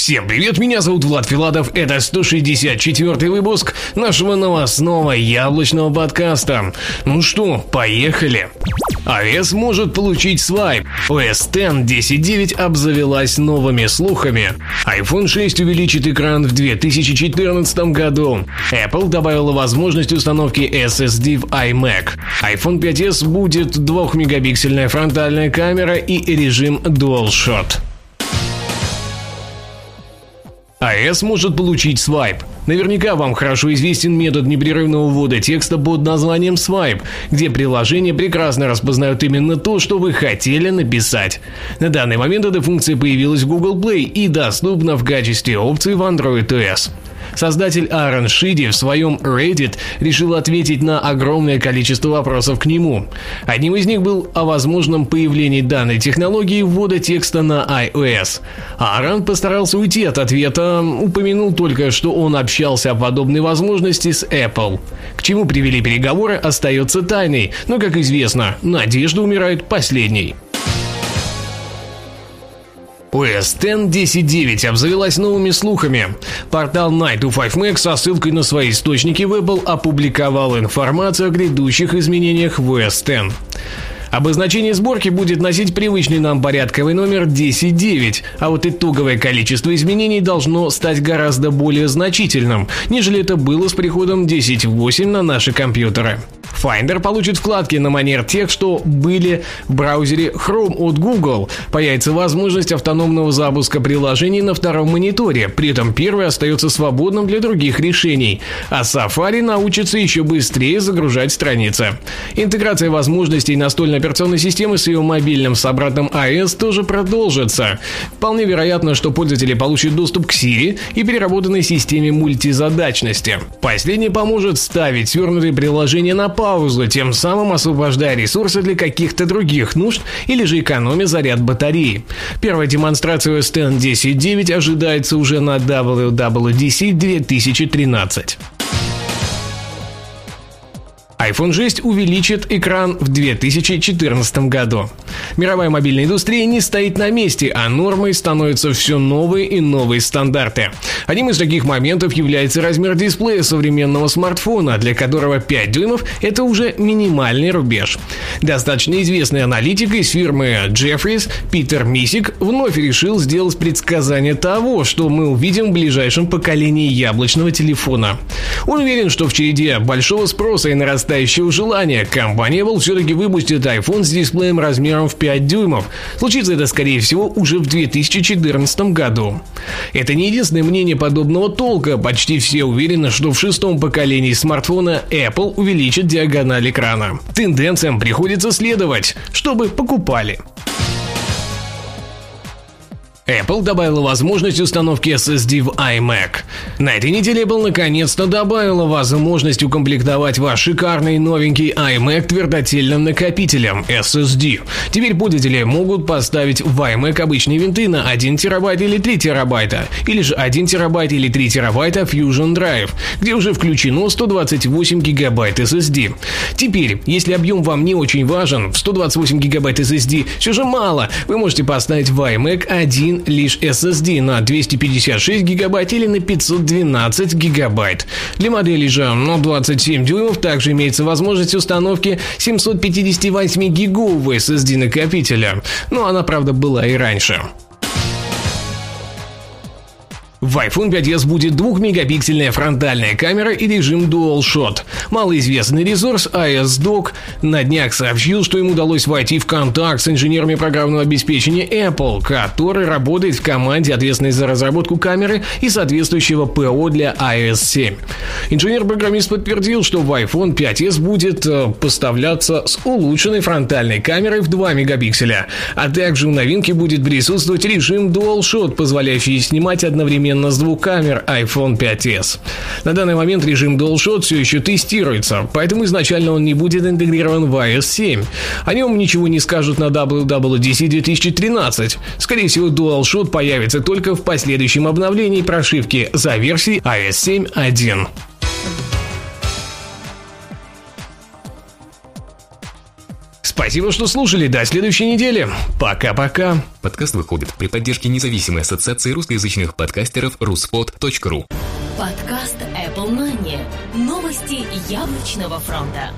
Всем привет, меня зовут Влад Филадов, это 164 выпуск нашего новостного яблочного подкаста. Ну что, поехали. iOS может получить свайп. OS X 10.9 обзавелась новыми слухами. iPhone 6 увеличит экран в 2014 году. Apple добавила возможность установки SSD в iMac. iPhone 5s будет 2-мегапиксельная фронтальная камера и режим DualShot АЭС может получить свайп. Наверняка вам хорошо известен метод непрерывного ввода текста под названием свайп, где приложения прекрасно распознают именно то, что вы хотели написать. На данный момент эта функция появилась в Google Play и доступна в качестве опции в Android OS. Создатель Аарон Шиди в своем Reddit решил ответить на огромное количество вопросов к нему. Одним из них был о возможном появлении данной технологии ввода текста на iOS. Аарон постарался уйти от ответа, упомянул только, что он общался о подобной возможности с Apple. К чему привели переговоры, остается тайной, но, как известно, надежда умирает последней. X 10.9 обзавелась новыми слухами. Портал Night to 5 Mac со ссылкой на свои источники в Apple опубликовал информацию о грядущих изменениях в OS X. Обозначение сборки будет носить привычный нам порядковый номер 10.9, а вот итоговое количество изменений должно стать гораздо более значительным, нежели это было с приходом 10.8 на наши компьютеры. Finder получит вкладки на манер тех, что были в браузере Chrome от Google. Появится возможность автономного запуска приложений на втором мониторе, при этом первый остается свободным для других решений. А Safari научится еще быстрее загружать страницы. Интеграция возможностей настольной операционной системы с ее мобильным с обратным iOS тоже продолжится. Вполне вероятно, что пользователи получат доступ к Siri и переработанной системе мультизадачности. Последний поможет ставить свернутые приложения на паузу тем самым освобождая ресурсы для каких-то других нужд или же экономя заряд батареи. Первая демонстрация X 10.9 ожидается уже на WWDC 2013 iPhone 6 увеличит экран в 2014 году. Мировая мобильная индустрия не стоит на месте, а нормой становятся все новые и новые стандарты. Одним из таких моментов является размер дисплея современного смартфона, для которого 5 дюймов – это уже минимальный рубеж. Достаточно известный аналитик из фирмы Jeffries Питер Мисик вновь решил сделать предсказание того, что мы увидим в ближайшем поколении яблочного телефона. Он уверен, что в череде большого спроса и нарастающего желания, компания Apple все-таки выпустит iPhone с дисплеем размером в 5 дюймов. Случится это, скорее всего, уже в 2014 году. Это не единственное мнение подобного толка. Почти все уверены, что в шестом поколении смартфона Apple увеличит диагональ экрана. Тенденциям приходится следовать, чтобы покупали. Apple добавила возможность установки SSD в iMac. На этой неделе Apple наконец-то добавила возможность укомплектовать ваш шикарный новенький iMac твердотельным накопителем SSD. Теперь пользователи могут поставить в iMac обычные винты на 1 терабайт или 3 терабайта, или же 1 терабайт или 3 терабайта Fusion Drive, где уже включено 128 гигабайт SSD. Теперь, если объем вам не очень важен, в 128 гигабайт SSD все же мало, вы можете поставить в iMac лишь SSD на 256 гигабайт или на 512 гигабайт. Для модели же на 27 дюймов также имеется возможность установки 758 гигового SSD накопителя. Но она, правда, была и раньше. В iPhone 5s будет 2-мегапиксельная фронтальная камера и режим Dual Shot. Малоизвестный ресурс iSDoc на днях сообщил, что им удалось войти в контакт с инженерами программного обеспечения Apple, который работает в команде, ответственной за разработку камеры и соответствующего ПО для iOS 7. Инженер-программист подтвердил, что в iPhone 5s будет э, поставляться с улучшенной фронтальной камерой в 2 мегапикселя, а также у новинки будет присутствовать режим Dual Shot, позволяющий снимать одновременно одновременно с двух камер iPhone 5s. На данный момент режим DualShot все еще тестируется, поэтому изначально он не будет интегрирован в iOS 7. О нем ничего не скажут на WWDC 2013. Скорее всего, DualShot появится только в последующем обновлении прошивки за версией iOS 7.1. Спасибо, что слушали. До следующей недели. Пока-пока. Подкаст выходит при поддержке независимой ассоциации русскоязычных подкастеров ruspod.ru Подкаст Apple Money. Новости яблочного фронта.